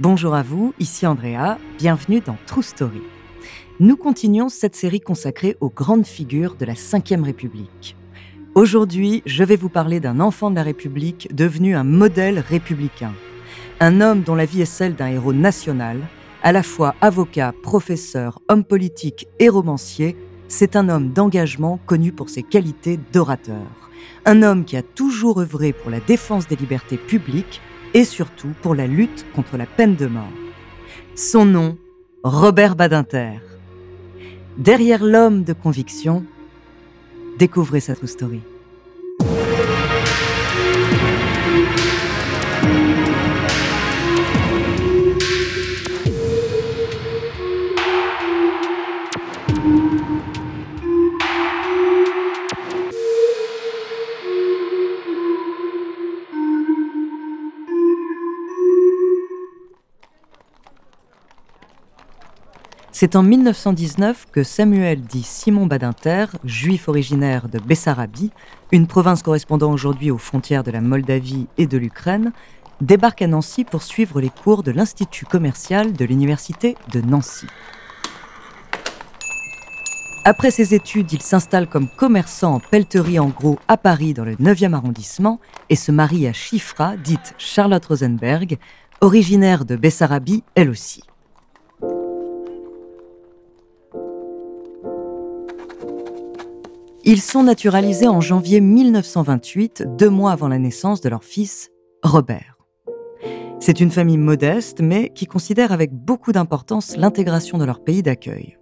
Bonjour à vous, ici Andrea, bienvenue dans True Story. Nous continuons cette série consacrée aux grandes figures de la Ve République. Aujourd'hui, je vais vous parler d'un enfant de la République devenu un modèle républicain. Un homme dont la vie est celle d'un héros national, à la fois avocat, professeur, homme politique et romancier, c'est un homme d'engagement connu pour ses qualités d'orateur. Un homme qui a toujours œuvré pour la défense des libertés publiques et surtout pour la lutte contre la peine de mort. Son nom, Robert Badinter. Derrière l'homme de conviction, découvrez sa true story. C'est en 1919 que Samuel dit Simon Badinter, juif originaire de Bessarabie, une province correspondant aujourd'hui aux frontières de la Moldavie et de l'Ukraine, débarque à Nancy pour suivre les cours de l'Institut commercial de l'Université de Nancy. Après ses études, il s'installe comme commerçant en pelleterie en gros à Paris dans le 9e arrondissement et se marie à Chifra, dite Charlotte Rosenberg, originaire de Bessarabie elle aussi. Ils sont naturalisés en janvier 1928, deux mois avant la naissance de leur fils, Robert. C'est une famille modeste, mais qui considère avec beaucoup d'importance l'intégration de leur pays d'accueil.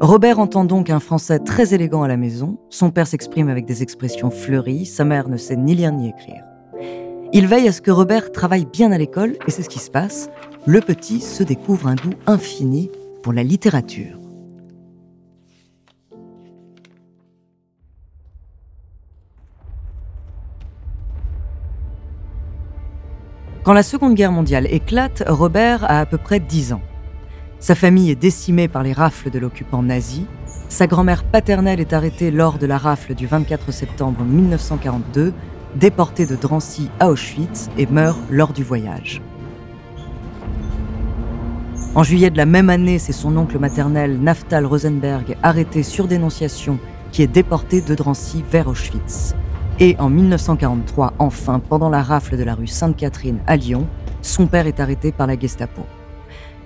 Robert entend donc un français très élégant à la maison, son père s'exprime avec des expressions fleuries, sa mère ne sait ni lire ni écrire. Il veille à ce que Robert travaille bien à l'école, et c'est ce qui se passe. Le petit se découvre un goût infini pour la littérature. Quand la Seconde Guerre mondiale éclate, Robert a à peu près 10 ans. Sa famille est décimée par les rafles de l'occupant nazi. Sa grand-mère paternelle est arrêtée lors de la rafle du 24 septembre 1942, déportée de Drancy à Auschwitz et meurt lors du voyage. En juillet de la même année, c'est son oncle maternel, Naftal Rosenberg, arrêté sur dénonciation, qui est déporté de Drancy vers Auschwitz. Et en 1943, enfin, pendant la rafle de la rue Sainte-Catherine à Lyon, son père est arrêté par la Gestapo.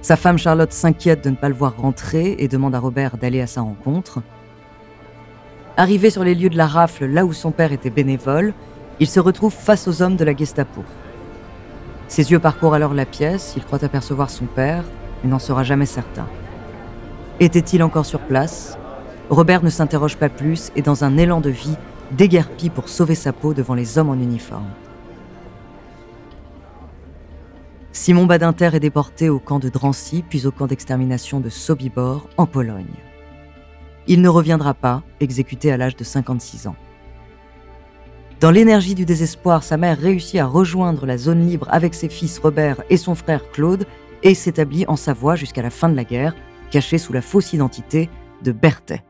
Sa femme Charlotte s'inquiète de ne pas le voir rentrer et demande à Robert d'aller à sa rencontre. Arrivé sur les lieux de la rafle, là où son père était bénévole, il se retrouve face aux hommes de la Gestapo. Ses yeux parcourent alors la pièce, il croit apercevoir son père, mais n'en sera jamais certain. Était-il encore sur place? Robert ne s'interroge pas plus et dans un élan de vie, déguerpit pour sauver sa peau devant les hommes en uniforme. Simon Badinter est déporté au camp de Drancy, puis au camp d'extermination de Sobibor, en Pologne. Il ne reviendra pas, exécuté à l'âge de 56 ans. Dans l'énergie du désespoir, sa mère réussit à rejoindre la zone libre avec ses fils Robert et son frère Claude et s'établit en Savoie jusqu'à la fin de la guerre, caché sous la fausse identité de Berthet.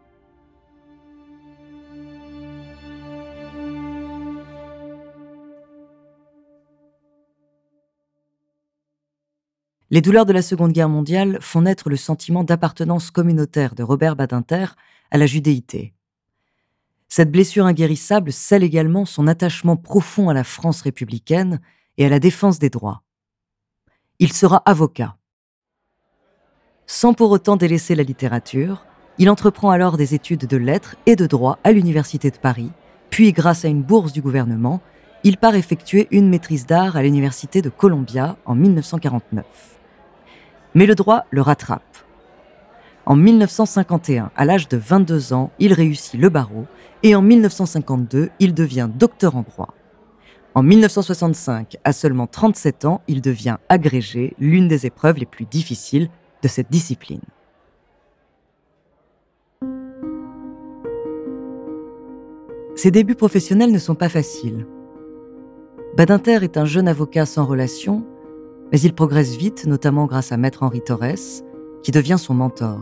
Les douleurs de la Seconde Guerre mondiale font naître le sentiment d'appartenance communautaire de Robert Badinter à la judéité. Cette blessure inguérissable scelle également son attachement profond à la France républicaine et à la défense des droits. Il sera avocat. Sans pour autant délaisser la littérature, il entreprend alors des études de lettres et de droit à l'Université de Paris, puis grâce à une bourse du gouvernement, il part effectuer une maîtrise d'art à l'Université de Columbia en 1949. Mais le droit le rattrape. En 1951, à l'âge de 22 ans, il réussit le barreau et en 1952, il devient docteur en droit. En 1965, à seulement 37 ans, il devient agrégé, l'une des épreuves les plus difficiles de cette discipline. Ses débuts professionnels ne sont pas faciles. Badinter est un jeune avocat sans relation, mais il progresse vite, notamment grâce à Maître Henri Torres, qui devient son mentor.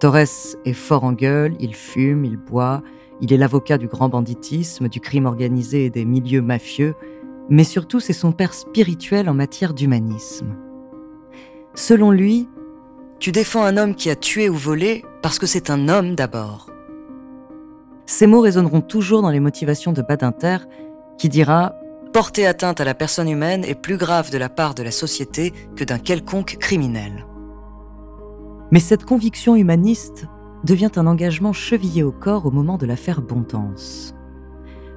Torres est fort en gueule, il fume, il boit, il est l'avocat du grand banditisme, du crime organisé et des milieux mafieux, mais surtout c'est son père spirituel en matière d'humanisme. Selon lui, tu défends un homme qui a tué ou volé parce que c'est un homme d'abord. Ces mots résonneront toujours dans les motivations de Badinter, qui dira Porter atteinte à la personne humaine est plus grave de la part de la société que d'un quelconque criminel. Mais cette conviction humaniste devient un engagement chevillé au corps au moment de l'affaire Bontemps.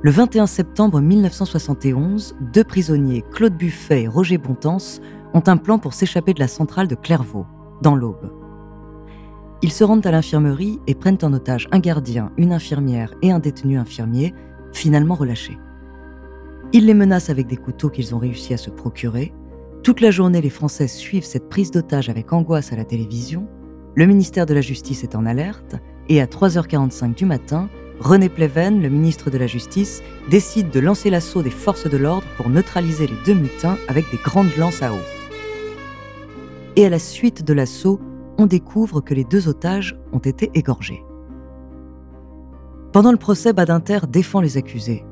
Le 21 septembre 1971, deux prisonniers, Claude Buffet et Roger Bontemps, ont un plan pour s'échapper de la centrale de Clairvaux, dans l'Aube. Ils se rendent à l'infirmerie et prennent en otage un gardien, une infirmière et un détenu infirmier, finalement relâchés. Ils les menacent avec des couteaux qu'ils ont réussi à se procurer. Toute la journée, les Français suivent cette prise d'otage avec angoisse à la télévision le ministère de la Justice est en alerte et à 3h45 du matin, René Pleven, le ministre de la Justice, décide de lancer l'assaut des forces de l'ordre pour neutraliser les deux mutins avec des grandes lances à eau. Et à la suite de l'assaut, on découvre que les deux otages ont été égorgés. Pendant le procès, Badinter défend les accusés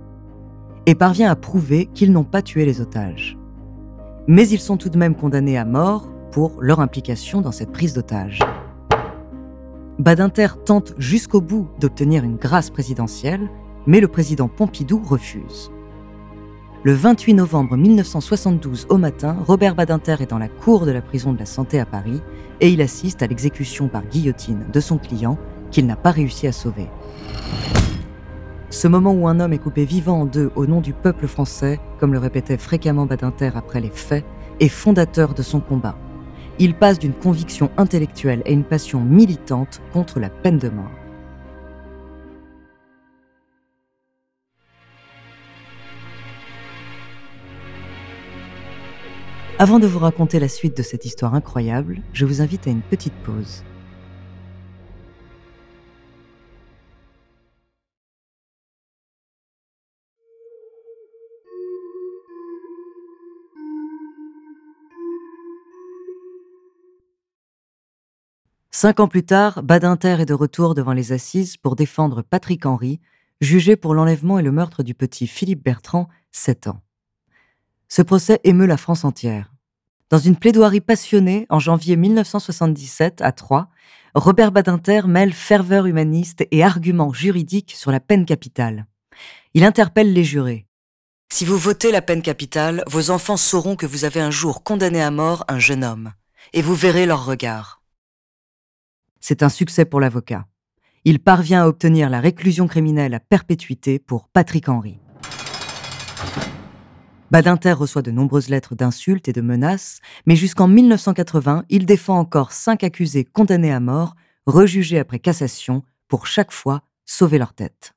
et parvient à prouver qu'ils n'ont pas tué les otages. Mais ils sont tout de même condamnés à mort pour leur implication dans cette prise d'otages. Badinter tente jusqu'au bout d'obtenir une grâce présidentielle, mais le président Pompidou refuse. Le 28 novembre 1972 au matin, Robert Badinter est dans la cour de la prison de la Santé à Paris et il assiste à l'exécution par guillotine de son client qu'il n'a pas réussi à sauver. Ce moment où un homme est coupé vivant en deux au nom du peuple français, comme le répétait fréquemment Badinter après les faits, est fondateur de son combat il passe d'une conviction intellectuelle et une passion militante contre la peine de mort. Avant de vous raconter la suite de cette histoire incroyable, je vous invite à une petite pause. Cinq ans plus tard, Badinter est de retour devant les assises pour défendre Patrick Henry, jugé pour l'enlèvement et le meurtre du petit Philippe Bertrand, 7 ans. Ce procès émeut la France entière. Dans une plaidoirie passionnée en janvier 1977 à Troyes, Robert Badinter mêle ferveur humaniste et arguments juridiques sur la peine capitale. Il interpelle les jurés. Si vous votez la peine capitale, vos enfants sauront que vous avez un jour condamné à mort un jeune homme, et vous verrez leur regard. C'est un succès pour l'avocat. Il parvient à obtenir la réclusion criminelle à perpétuité pour Patrick Henry. Badinter reçoit de nombreuses lettres d'insultes et de menaces, mais jusqu'en 1980, il défend encore cinq accusés condamnés à mort, rejugés après cassation, pour chaque fois sauver leur tête.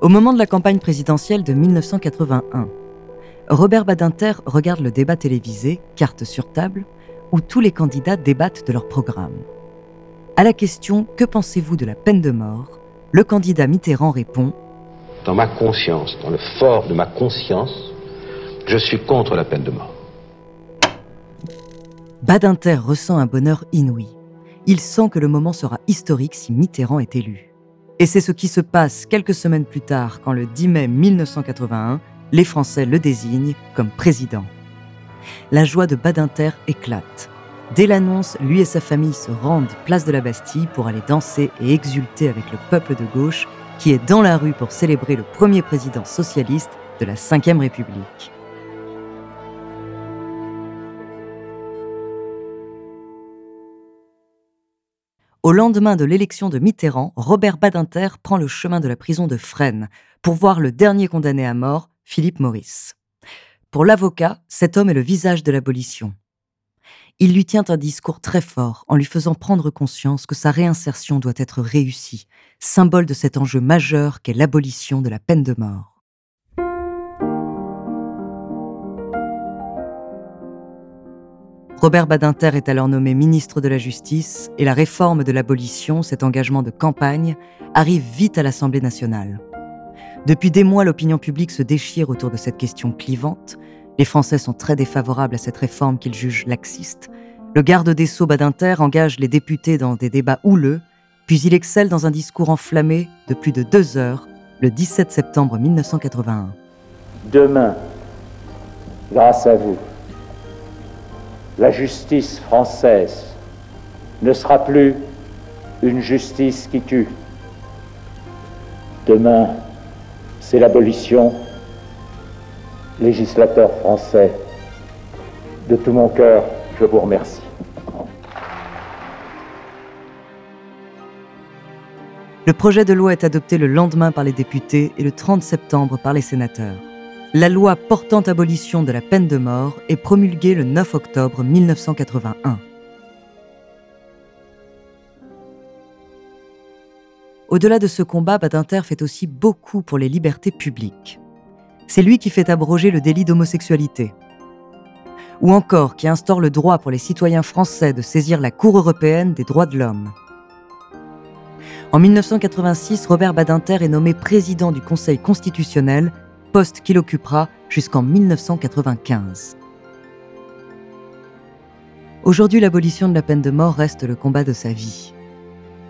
Au moment de la campagne présidentielle de 1981, Robert Badinter regarde le débat télévisé, carte sur table, où tous les candidats débattent de leur programme. À la question Que pensez-vous de la peine de mort? le candidat Mitterrand répond Dans ma conscience, dans le fort de ma conscience, je suis contre la peine de mort. Badinter ressent un bonheur inouï. Il sent que le moment sera historique si Mitterrand est élu. Et c'est ce qui se passe quelques semaines plus tard quand le 10 mai 1981, les Français le désignent comme président. La joie de Badinter éclate. Dès l'annonce, lui et sa famille se rendent place de la Bastille pour aller danser et exulter avec le peuple de gauche qui est dans la rue pour célébrer le premier président socialiste de la Ve République. Au lendemain de l'élection de Mitterrand, Robert Badinter prend le chemin de la prison de Fresnes pour voir le dernier condamné à mort, Philippe Maurice. Pour l'avocat, cet homme est le visage de l'abolition. Il lui tient un discours très fort en lui faisant prendre conscience que sa réinsertion doit être réussie, symbole de cet enjeu majeur qu'est l'abolition de la peine de mort. Robert Badinter est alors nommé ministre de la Justice et la réforme de l'abolition, cet engagement de campagne, arrive vite à l'Assemblée nationale. Depuis des mois, l'opinion publique se déchire autour de cette question clivante. Les Français sont très défavorables à cette réforme qu'ils jugent laxiste. Le garde des Sceaux Badinter engage les députés dans des débats houleux, puis il excelle dans un discours enflammé de plus de deux heures le 17 septembre 1981. Demain, grâce à vous, la justice française ne sera plus une justice qui tue. Demain, c'est l'abolition. Législateur français, de tout mon cœur, je vous remercie. Le projet de loi est adopté le lendemain par les députés et le 30 septembre par les sénateurs la loi portant abolition de la peine de mort est promulguée le 9 octobre 1981. Au-delà de ce combat, Badinter fait aussi beaucoup pour les libertés publiques. C'est lui qui fait abroger le délit d'homosexualité. Ou encore qui instaure le droit pour les citoyens français de saisir la Cour européenne des droits de l'homme. En 1986, Robert Badinter est nommé président du Conseil constitutionnel poste qu'il occupera jusqu'en 1995. Aujourd'hui, l'abolition de la peine de mort reste le combat de sa vie.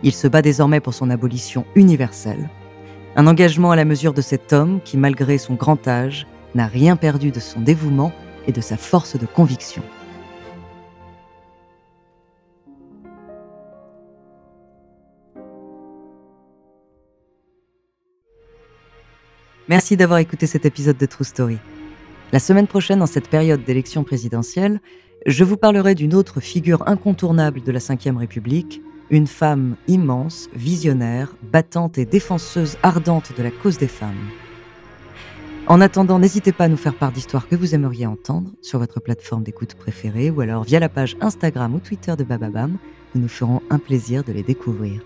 Il se bat désormais pour son abolition universelle, un engagement à la mesure de cet homme qui, malgré son grand âge, n'a rien perdu de son dévouement et de sa force de conviction. Merci d'avoir écouté cet épisode de True Story. La semaine prochaine, en cette période d'élection présidentielle, je vous parlerai d'une autre figure incontournable de la Ve République, une femme immense, visionnaire, battante et défenseuse ardente de la cause des femmes. En attendant, n'hésitez pas à nous faire part d'histoires que vous aimeriez entendre sur votre plateforme d'écoute préférée ou alors via la page Instagram ou Twitter de Bababam. Nous nous ferons un plaisir de les découvrir.